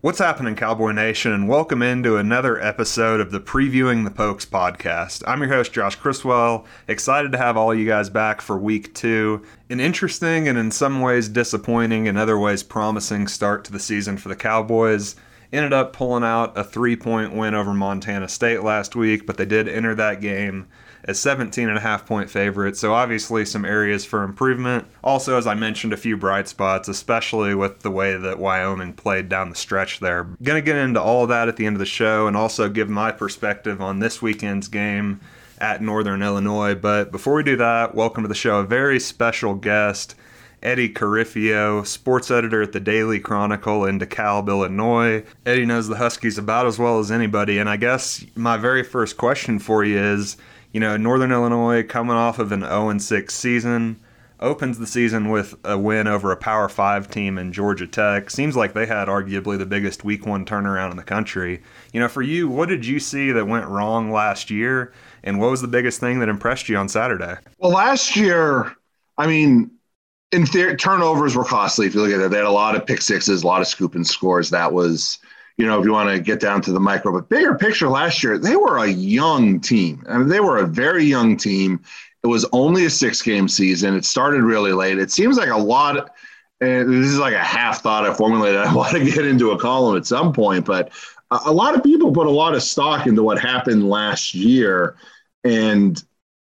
What's happening, Cowboy Nation, and welcome into another episode of the Previewing the Pokes podcast. I'm your host, Josh Criswell. Excited to have all you guys back for week two. An interesting and in some ways disappointing, in other ways promising start to the season for the Cowboys. Ended up pulling out a three point win over Montana State last week, but they did enter that game as 17 and a half point favorites. So obviously some areas for improvement. Also, as I mentioned, a few bright spots, especially with the way that Wyoming played down the stretch there. Gonna get into all of that at the end of the show and also give my perspective on this weekend's game at Northern Illinois. But before we do that, welcome to the show. A very special guest. Eddie Carifio, sports editor at the Daily Chronicle in DeKalb, Illinois. Eddie knows the Huskies about as well as anybody, and I guess my very first question for you is you know, Northern Illinois coming off of an 0 6 season opens the season with a win over a Power 5 team in Georgia Tech. Seems like they had arguably the biggest week 1 turnaround in the country. You know, for you, what did you see that went wrong last year and what was the biggest thing that impressed you on Saturday? Well, last year, I mean, in theory, turnovers were costly. If you look at it, they had a lot of pick sixes, a lot of scoop and scores. That was you know, if you want to get down to the micro, but bigger picture last year, they were a young team. I mean, they were a very young team. It was only a six game season. It started really late. It seems like a lot. And this is like a half thought I formulated. I want to get into a column at some point, but a lot of people put a lot of stock into what happened last year. And,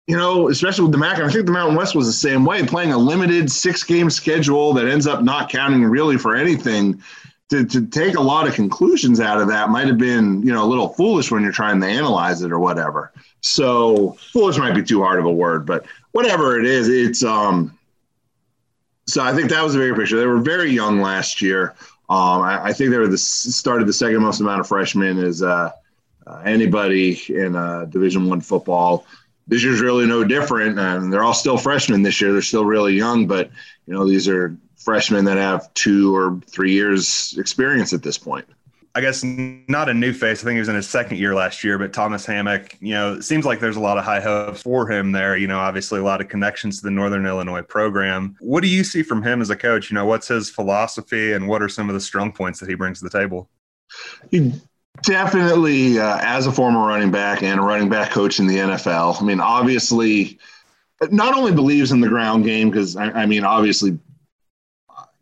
you know, especially with the MAC, I think the Mountain West was the same way, playing a limited six game schedule that ends up not counting really for anything to, to take a lot of conclusions out of that might have been, you know, a little foolish when you're trying to analyze it or whatever. So foolish might be too hard of a word, but whatever it is, it's um. So I think that was a bigger picture. They were very young last year. Um, I, I think they were the started the second most amount of freshmen as uh, uh, anybody in uh, Division One football. This year's really no different, and they're all still freshmen this year. They're still really young, but you know these are freshmen that have two or three years experience at this point. I guess not a new face. I think he was in his second year last year, but Thomas Hammock, you know, it seems like there's a lot of high hopes for him there. You know, obviously a lot of connections to the Northern Illinois program. What do you see from him as a coach? You know, what's his philosophy and what are some of the strong points that he brings to the table? He definitely, uh, as a former running back and a running back coach in the NFL, I mean, obviously, not only believes in the ground game, because I, I mean, obviously,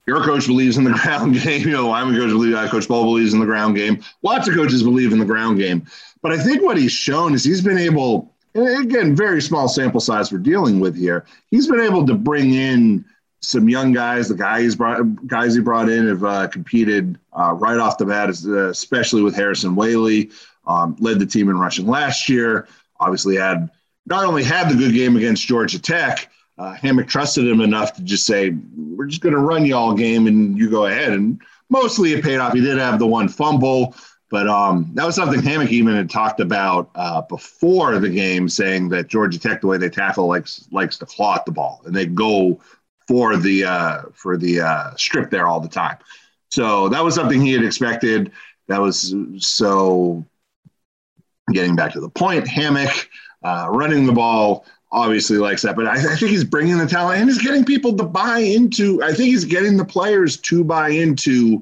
your coach believes in the ground game. You know, I'm a coach believe uh, Coach Bohl believes in the ground game. Lots of coaches believe in the ground game. But I think what he's shown is he's been able, again, very small sample size we're dealing with here. He's been able to bring in some young guys. The guys brought guys he brought in have uh, competed uh, right off the bat, especially with Harrison Whaley. Um, led the team in rushing last year. Obviously, had not only had the good game against Georgia Tech, uh, Hammock trusted him enough to just say, "We're just going to run y'all game, and you go ahead." And mostly it paid off. He did have the one fumble, but um, that was something Hammock even had talked about uh, before the game, saying that Georgia Tech, the way they tackle, likes likes to claw at the ball, and they go for the uh, for the uh, strip there all the time. So that was something he had expected. That was so. Getting back to the point, Hammock uh, running the ball obviously likes that, but I, I, think he's bringing the talent and he's getting people to buy into. I think he's getting the players to buy into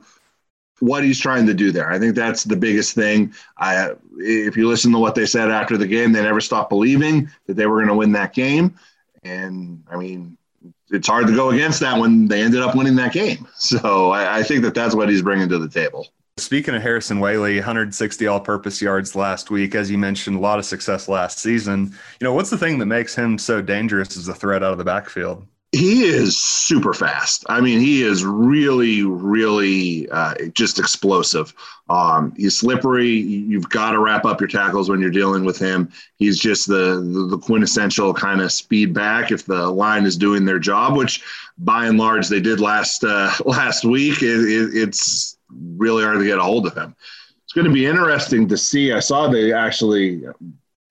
what he's trying to do there. I think that's the biggest thing. I, if you listen to what they said after the game, they never stopped believing that they were going to win that game. And I mean, it's hard to go against that when they ended up winning that game. So I, I think that that's what he's bringing to the table. Speaking of Harrison Whaley, 160 all purpose yards last week. As you mentioned, a lot of success last season. You know, what's the thing that makes him so dangerous as a threat out of the backfield? He is super fast. I mean, he is really, really uh, just explosive. Um, he's slippery. You've got to wrap up your tackles when you're dealing with him. He's just the, the, quintessential kind of speed back if the line is doing their job, which by and large they did last uh, last week. It, it, it's really hard to get a hold of him. It's going to be interesting to see. I saw they actually,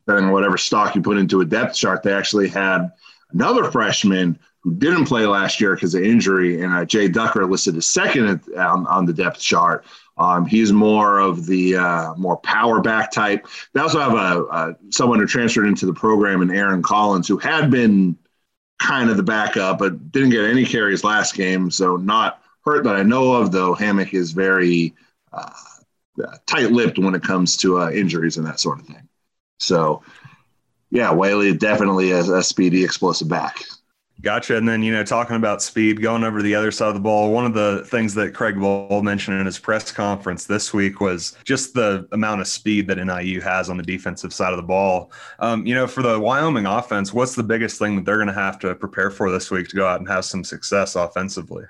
on whatever stock you put into a depth chart, they actually had another freshman who didn't play last year because of injury, and uh, Jay Ducker listed as second on, on the depth chart. Um, he's more of the uh, more power back type. They also have a, a, someone who transferred into the program, and Aaron Collins, who had been kind of the backup, but didn't get any carries last game, so not hurt that I know of, though Hammock is very uh, tight-lipped when it comes to uh, injuries and that sort of thing. So, yeah, Whaley definitely a, a speedy, explosive back. Gotcha. And then, you know, talking about speed, going over the other side of the ball, one of the things that Craig Bohl mentioned in his press conference this week was just the amount of speed that NIU has on the defensive side of the ball. Um, you know, for the Wyoming offense, what's the biggest thing that they're going to have to prepare for this week to go out and have some success offensively?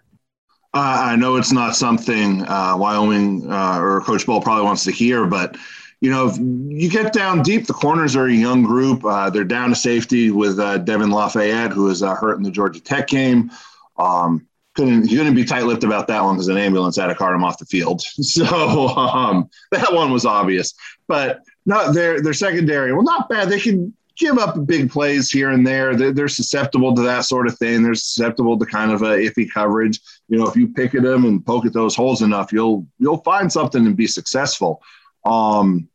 Uh, I know it's not something uh, Wyoming uh, or Coach Bohl probably wants to hear, but you know, if you get down deep. The corners are a young group. Uh, they're down to safety with uh, Devin Lafayette, who is uh, hurt in the Georgia Tech game. Um, couldn't couldn't be tight-lipped about that one because an ambulance had to cart him off the field. So um, that one was obvious. But not their their secondary, well, not bad. They can give up big plays here and there. They're, they're, susceptible to that sort of thing. They're susceptible to kind of a iffy coverage. You know, if you pick at them and poke at those holes enough, you'll you'll find something and be successful. Um,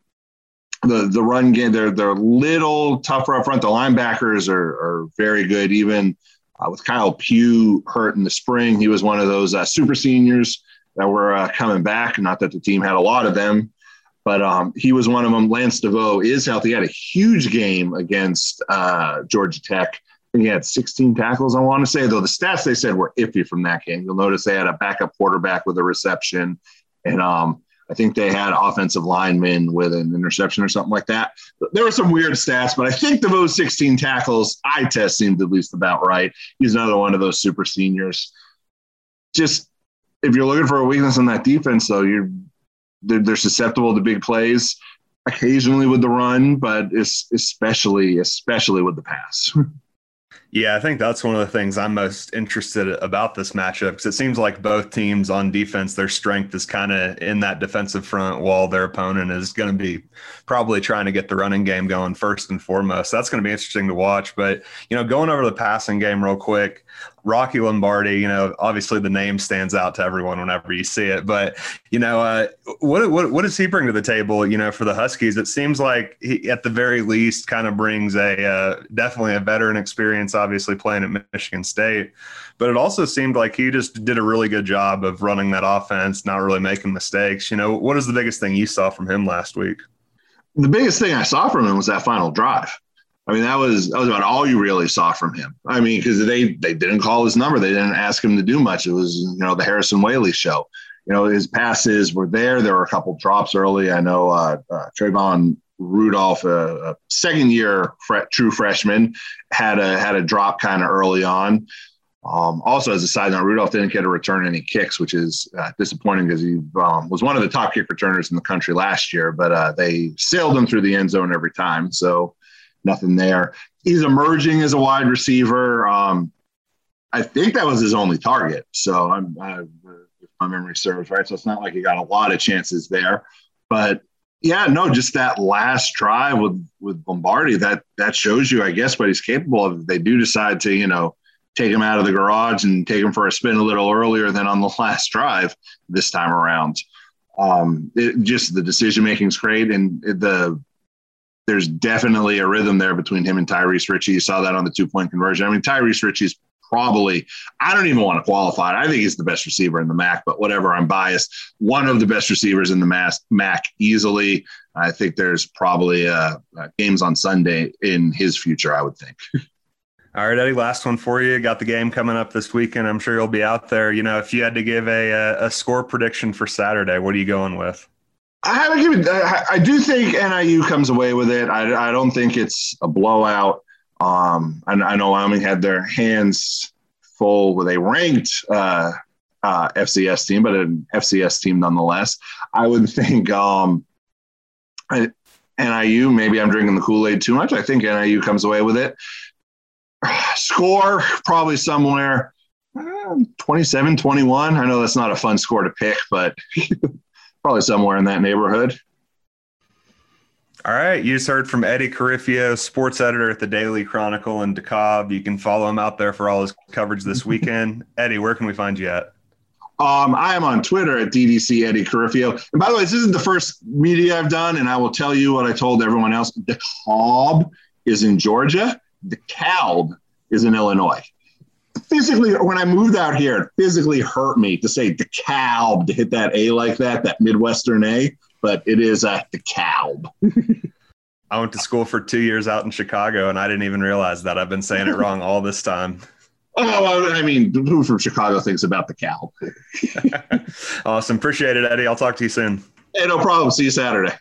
the the run game, they're they're a little tougher up front. The linebackers are are very good. Even uh, with Kyle Pugh hurt in the spring, he was one of those uh, super seniors that were uh, coming back. Not that the team had a lot of them, but um, he was one of them. Lance Deveaux is healthy. He had a huge game against uh, Georgia Tech. he had 16 tackles, I want to say, though the stats they said were iffy from that game. You'll notice they had a backup quarterback with a reception. And um, I think they had offensive linemen with an interception or something like that. There were some weird stats, but I think the most 16 tackles I test seemed at least about right. He's another one of those super seniors. Just if you're looking for a weakness in that defense, though, you're they're, they're susceptible to big plays occasionally with the run, but especially especially with the pass. Yeah, I think that's one of the things I'm most interested about this matchup because it seems like both teams on defense, their strength is kind of in that defensive front, while their opponent is going to be probably trying to get the running game going first and foremost. That's going to be interesting to watch. But you know, going over the passing game real quick, Rocky Lombardi, you know, obviously the name stands out to everyone whenever you see it. But you know, uh, what what what does he bring to the table? You know, for the Huskies, it seems like he, at the very least, kind of brings a uh, definitely a veteran experience. Obviously, playing at Michigan State, but it also seemed like he just did a really good job of running that offense, not really making mistakes. You know, what is the biggest thing you saw from him last week? The biggest thing I saw from him was that final drive. I mean, that was that was about all you really saw from him. I mean, because they they didn't call his number, they didn't ask him to do much. It was you know the Harrison Whaley show. You know, his passes were there. There were a couple drops early. I know uh, uh, Trayvon Rudolph, a, a second year fre- true freshman, had a had a drop kind of early on. Um, also, as a side note, Rudolph didn't get to return any kicks, which is uh, disappointing because he um, was one of the top kick returners in the country last year. But uh, they sailed him through the end zone every time. So nothing there. He's emerging as a wide receiver. Um, I think that was his only target. So I'm, I, if my memory serves right, so it's not like he got a lot of chances there. But yeah, no, just that last drive with with Lombardi that that shows you, I guess, what he's capable of. They do decide to, you know, take him out of the garage and take him for a spin a little earlier than on the last drive this time around. Um, it, just the decision making is great, and the there's definitely a rhythm there between him and Tyrice Richie. You saw that on the two point conversion. I mean, Tyrice Richie's probably, I don't even want to qualify I think he's the best receiver in the MAC, but whatever, I'm biased. One of the best receivers in the MAC easily. I think there's probably uh, uh, games on Sunday in his future, I would think. All right, Eddie, last one for you. Got the game coming up this weekend. I'm sure you'll be out there. You know, if you had to give a, a score prediction for Saturday, what are you going with? I haven't given. I, I do think NIU comes away with it. I, I don't think it's a blowout. Um, I, I know Wyoming had their hands full with a ranked uh, uh, FCS team, but an FCS team nonetheless. I would think um, I, NIU. Maybe I'm drinking the Kool Aid too much. I think NIU comes away with it. Score probably somewhere. Uh, 27 21. I know that's not a fun score to pick, but probably somewhere in that neighborhood. All right. You just heard from Eddie Carifio, sports editor at the Daily Chronicle in DeKalb. You can follow him out there for all his coverage this weekend. Eddie, where can we find you at? Um, I am on Twitter at DDC Eddie Carifio. And by the way, this isn't the first media I've done, and I will tell you what I told everyone else. DeKalb is in Georgia. DeKalb is in Illinois. physically, when I moved out here, it physically hurt me to say DeKalb to hit that A like that, that Midwestern A, but it is a Calb. I went to school for two years out in Chicago, and I didn't even realize that. I've been saying it wrong all this time. Oh, I mean, who from Chicago thinks about the Calb? awesome. Appreciate it, Eddie. I'll talk to you soon. Hey, no problem. See you Saturday.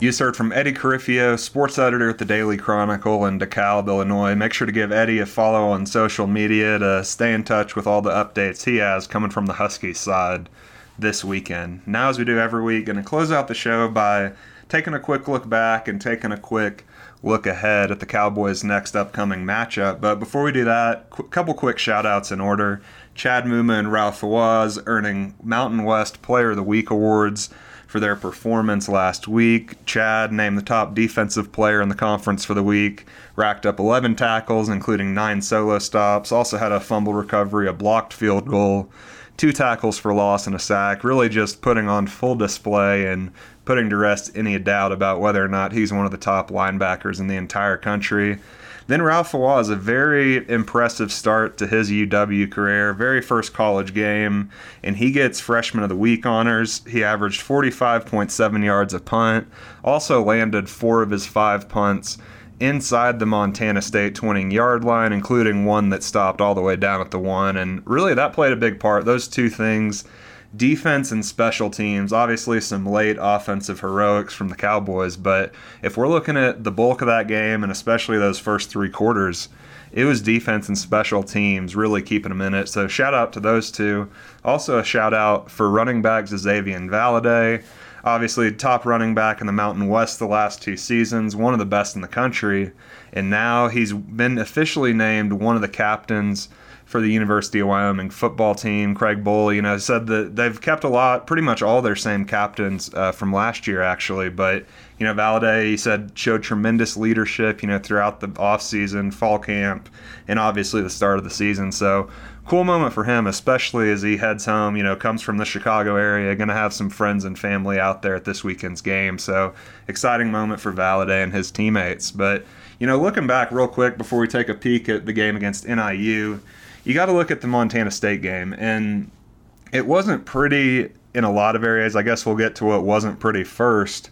You heard from Eddie Carifio, sports editor at the Daily Chronicle in DeKalb, Illinois. Make sure to give Eddie a follow on social media to stay in touch with all the updates he has coming from the Huskies side this weekend. Now, as we do every week, going to close out the show by taking a quick look back and taking a quick look ahead at the Cowboys' next upcoming matchup. But before we do that, a qu- couple quick shout outs in order. Chad Muma and Ralph Fawaz earning Mountain West Player of the Week awards for their performance last week. Chad named the top defensive player in the conference for the week, racked up 11 tackles, including nine solo stops, also had a fumble recovery, a blocked field goal, two tackles for loss, and a sack. Really just putting on full display and putting to rest any doubt about whether or not he's one of the top linebackers in the entire country. Then Ralph Fawaz, a very impressive start to his UW career, very first college game, and he gets Freshman of the Week honors. He averaged 45.7 yards a punt, also landed four of his five punts inside the Montana State 20 yard line, including one that stopped all the way down at the one. And really, that played a big part. Those two things defense and special teams, obviously some late offensive heroics from the Cowboys, but if we're looking at the bulk of that game and especially those first three quarters, it was defense and special teams really keeping them in it. So shout out to those two. Also a shout out for running backs Xazavian Valladay. Obviously, top running back in the Mountain West the last two seasons, one of the best in the country. And now he's been officially named one of the captains for the University of Wyoming football team. Craig Bohl, you know, said that they've kept a lot, pretty much all their same captains uh, from last year, actually. But, you know, Valladay, he said, showed tremendous leadership, you know, throughout the offseason, fall camp, and obviously the start of the season. So, cool moment for him, especially as he heads home, you know, comes from the Chicago area, going to have some friends and family out there at this weekend's game. So, exciting moment for Valladay and his teammates. But, you know, looking back real quick before we take a peek at the game against NIU, you got to look at the Montana State game, and it wasn't pretty in a lot of areas. I guess we'll get to what wasn't pretty first.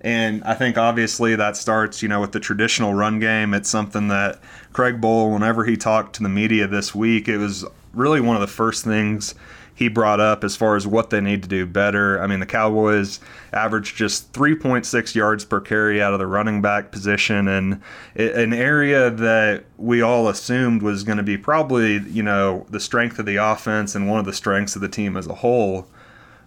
And I think obviously that starts, you know, with the traditional run game. It's something that Craig Bohl, whenever he talked to the media this week, it was really one of the first things he brought up as far as what they need to do better. I mean, the Cowboys averaged just 3.6 yards per carry out of the running back position, and an area that we all assumed was going to be probably, you know, the strength of the offense and one of the strengths of the team as a whole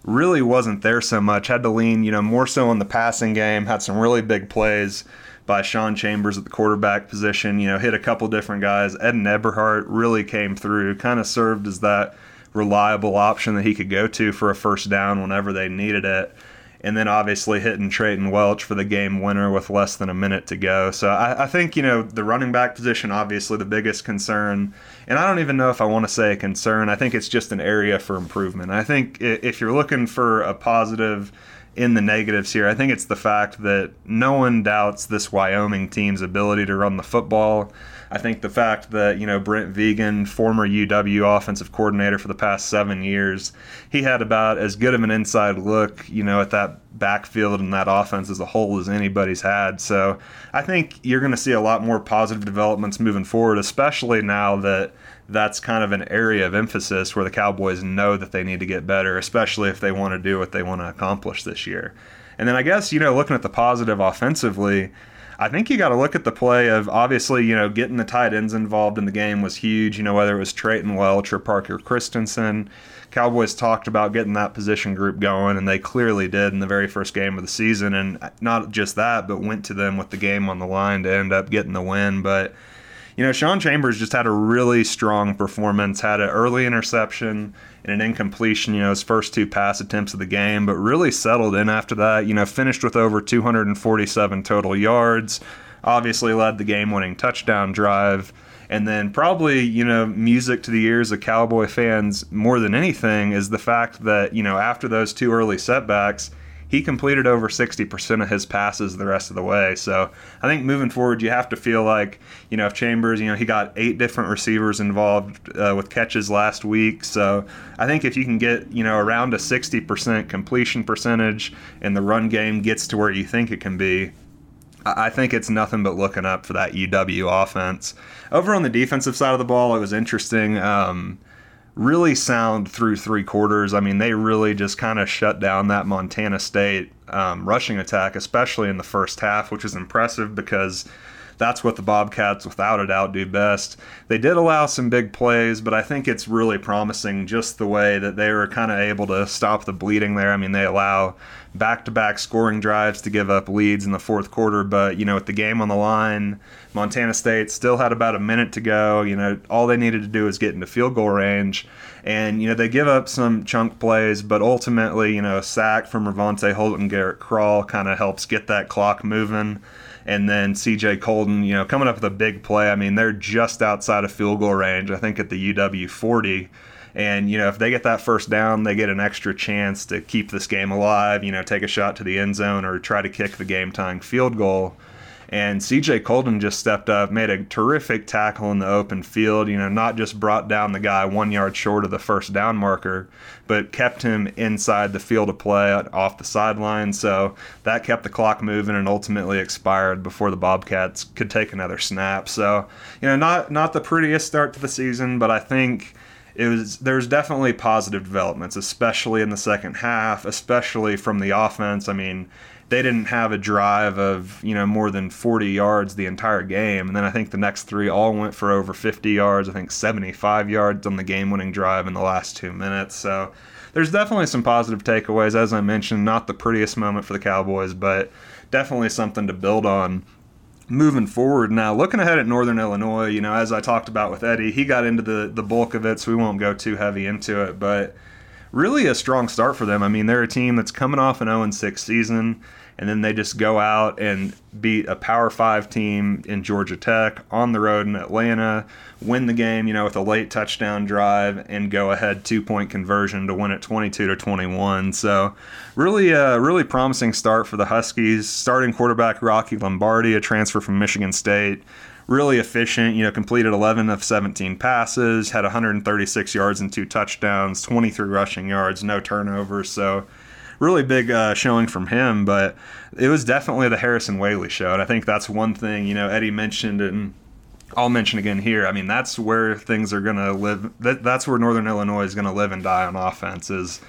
really wasn't there so much. Had to lean, you know, more so on the passing game, had some really big plays by Sean Chambers at the quarterback position, you know, hit a couple different guys. Ayden Eberhardt really came through, kind of served as that reliable option that he could go to for a first down whenever they needed it. And then obviously hitting Treyton Welch for the game winner with less than a minute to go. So I, I, think, you know, the running back position, obviously the biggest concern. And I don't even know if I want to say a concern. I think it's just an area for improvement. I think if you're looking for a positive in the negatives here, I think it's the fact that no one doubts this Wyoming team's ability to run the football. I think the fact that, you know, Brent Vigen, former UW offensive coordinator for the past seven years, he had about as good of an inside look, you know, at that backfield and that offense as a whole as anybody's had. So I think you're going to see a lot more positive developments moving forward, especially now that that's kind of an area of emphasis where the Cowboys know that they need to get better, especially if they want to do what they want to accomplish this year. And then I guess, you know, looking at the positive offensively, I think you got to look at the play of obviously, you know, getting the tight ends involved in the game was huge. You know, whether it was Treyton Welch or Parker Christensen. Cowboys talked about getting that position group going, and they clearly did in the very first game of the season. And not just that, but went to them with the game on the line to end up getting the win. But you know, Sean Chambers just had a really strong performance, had an early interception and an incompletion, you know, his first two pass attempts of the game, but really settled in after that, you know, finished with over 247 total yards, obviously led the game winning touchdown drive. And then probably, you know, music to the ears of Cowboy fans more than anything is the fact that, you know, after those two early setbacks, he completed over 60% of his passes the rest of the way. So I think moving forward, you have to feel like, you know, if Chambers, you know, he got eight different receivers involved uh, with catches last week. So I think if you can get, you know, around a 60% completion percentage and the run game gets to where you think it can be, I think it's nothing but looking up for that UW offense. Over on the defensive side of the ball, it was interesting. Um, really sound through three quarters. I mean, they really just kind of shut down that Montana State um, rushing attack, especially in the first half, which is impressive because that's what the Bobcats, without a doubt, do best. They did allow some big plays, but I think it's really promising just the way that they were kind of able to stop the bleeding there. I mean, they allow back to back scoring drives to give up leads in the fourth quarter, but, you know, with the game on the line, Montana State still had about a minute to go. You know, all they needed to do was get into field goal range. And, you know, they give up some chunk plays, but ultimately, you know, a sack from Ravante Holt and Garrett Crall kind of helps get that clock moving and then CJ Coldon, you know, coming up with a big play. I mean, they're just outside of field goal range, I think at the UW 40. And, you know, if they get that first down, they get an extra chance to keep this game alive, you know, take a shot to the end zone or try to kick the game tying field goal. And CJ Coldon just stepped up, made a terrific tackle in the open field. You know, not just brought down the guy one yard short of the first down marker, but kept him inside the field of play off the sideline. So that kept the clock moving and ultimately expired before the Bobcats could take another snap. So, you know, not not the prettiest start to the season, but I think it was there's definitely positive developments, especially in the second half, especially from the offense. I mean, they didn't have a drive of you know more than 40 yards the entire game. And then i think the next three all went for over 50 yards. I think 75 yards on the game-winning drive in the last two minutes. So there's definitely some positive takeaways. As i mentioned not the prettiest moment for the cowboys but definitely something to build on moving forward. Now looking ahead at northern illinois you know as i talked about with eddie he got into the the bulk of it so we won't go too heavy into it. But really a strong start for them i mean they're a team that's coming off an 0-6 season and then they just go out and beat a Power Five team in Georgia Tech on the road in Atlanta, win the game, you know, with a late touchdown drive, and go ahead two point conversion to win it 22 to 21. So, really, a really promising start for the Huskies. Starting quarterback Rocky Lombardi, a transfer from Michigan State. Really efficient, you know, completed 11 of 17 passes, had 136 yards and two touchdowns, 23 rushing yards, no turnovers. So, really big uh, showing from him. But it was definitely the Harrison Whaley show, and I think that's one thing you know Eddie mentioned and. I'll mention again here. I mean, that's where things are going to live. That, that's where Northern Illinois is going to live and die on offense is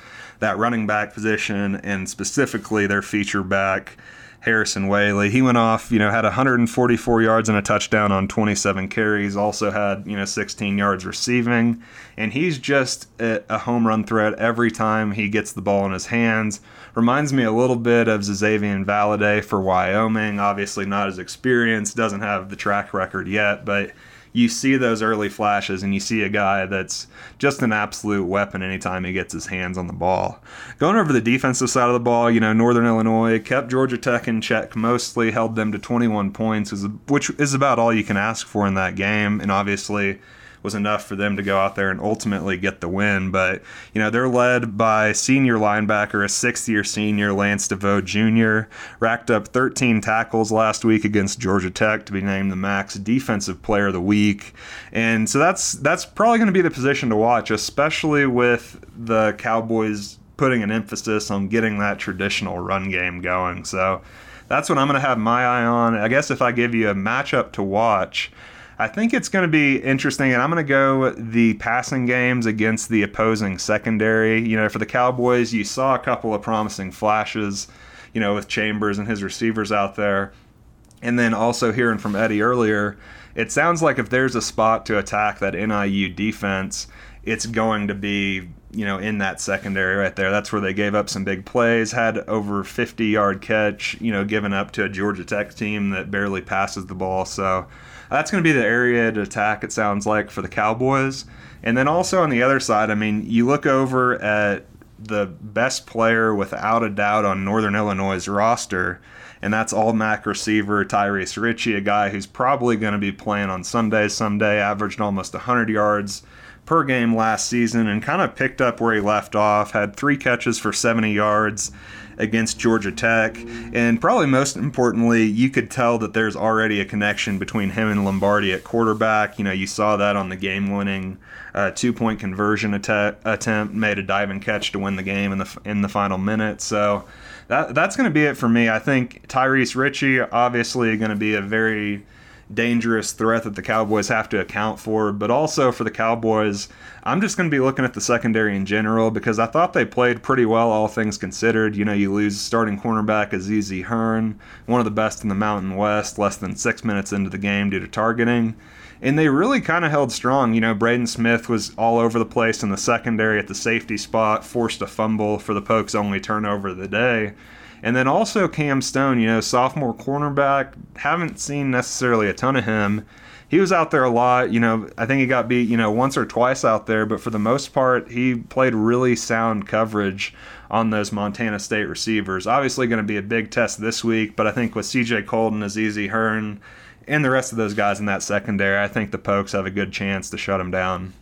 that running back position and specifically their feature back Harrison Whaley. He went off, you know, had 144 yards and a touchdown on 27 carries, also had, you know, 16 yards receiving. And he's just a, home run threat every time he gets the ball in his hands. Reminds me a little bit of Xazavian Valladay for Wyoming. Obviously, not as experienced, doesn't have the track record yet, but you see those early flashes and you see a guy that's just an absolute weapon anytime he gets his hands on the ball. Going over the defensive side of the ball, you know, Northern Illinois kept Georgia Tech in check mostly, held them to 21 points, which is about all you can ask for in that game. And obviously, was enough for them to go out there and ultimately get the win. But, you know, they're led by senior linebacker, a sixth year senior, Lance Deveaux Jr., racked up 13 tackles last week against Georgia Tech to be named the MAC Defensive Player of the Week. And so that's that's probably going to be the position to watch, especially with the Cowboys putting an emphasis on getting that traditional run game going. So that's what I'm going to have my eye on. I guess if I give you a matchup to watch, I think it's going to be interesting, and I'm going to go the passing games against the opposing secondary. You know, for the Cowboys, you saw a couple of promising flashes, you know, with Chambers and his receivers out there. And then also hearing from Eddie earlier, it sounds like if there's a spot to attack that NIU defense, it's going to be you know in that secondary right there. That's where they gave up some big plays, had over 50 yard catch, you know, given up to a Georgia Tech team that barely passes the ball. So that's going to be the area to attack. It sounds like for the Cowboys, and then also on the other side, I mean, you look over at the best player without a doubt on Northern Illinois' roster, and that's all MAC receiver Tyrice Richie, a guy who's probably going to be playing on Sundays someday, averaged almost 100 yards per game last season and kind of picked up where he left off. Had three catches for 70 yards against Georgia Tech. And probably most importantly, you could tell that there's already a connection between him and Lombardi at quarterback. You know, you saw that on the game winning uh, two point conversion att- attempt, made a diving catch to win the game in the, in the final minute. So that, that's going to be it for me. I think Tyrice Richie, obviously, going to be a very dangerous threat that the Cowboys have to account for. But also for the Cowboys, I'm just going to be looking at the secondary in general because I thought they played pretty well, all things considered. You know, you lose starting cornerback Azizi Hearn, one of the best in the Mountain West, less than six minutes into the game due to targeting. And they really kind of held strong. You know, Braden Smith was all over the place in the secondary at the safety spot, forced a fumble for the Pokes' only turnover of the day. And then also Cam Stone, you know, sophomore cornerback, haven't seen necessarily a ton of him. He was out there a lot, you know, I think he got beat, you know, once or twice out there, but for the most part, he played really sound coverage on those Montana State receivers. Obviously going to be a big test this week, but I think with CJ Coldon, Azizi Hearn, and the rest of those guys in that secondary, I think the Pokes have a good chance to shut him down.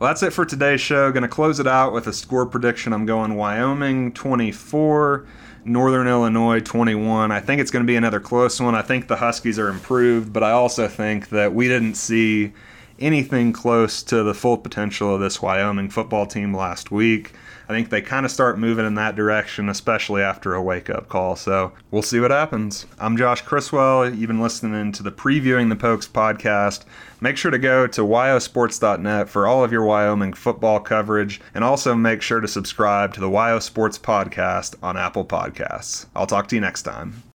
Well, that's it for today's show. Going to close it out with a score prediction. I'm going Wyoming 24, Northern Illinois 21. I think it's going to be another close one. I think the Huskies are improved, but I also think that we didn't see anything close to the full potential of this Wyoming football team last week. I think they kind of start moving in that direction, especially after a wake up call. So we'll see what happens. I'm Josh Criswell. You've been listening to the Previewing the Pokes podcast. Make sure to go to wyosports.net for all of your Wyoming football coverage, and also make sure to subscribe to the Wyo Sports podcast on Apple Podcasts. I'll talk to you next time.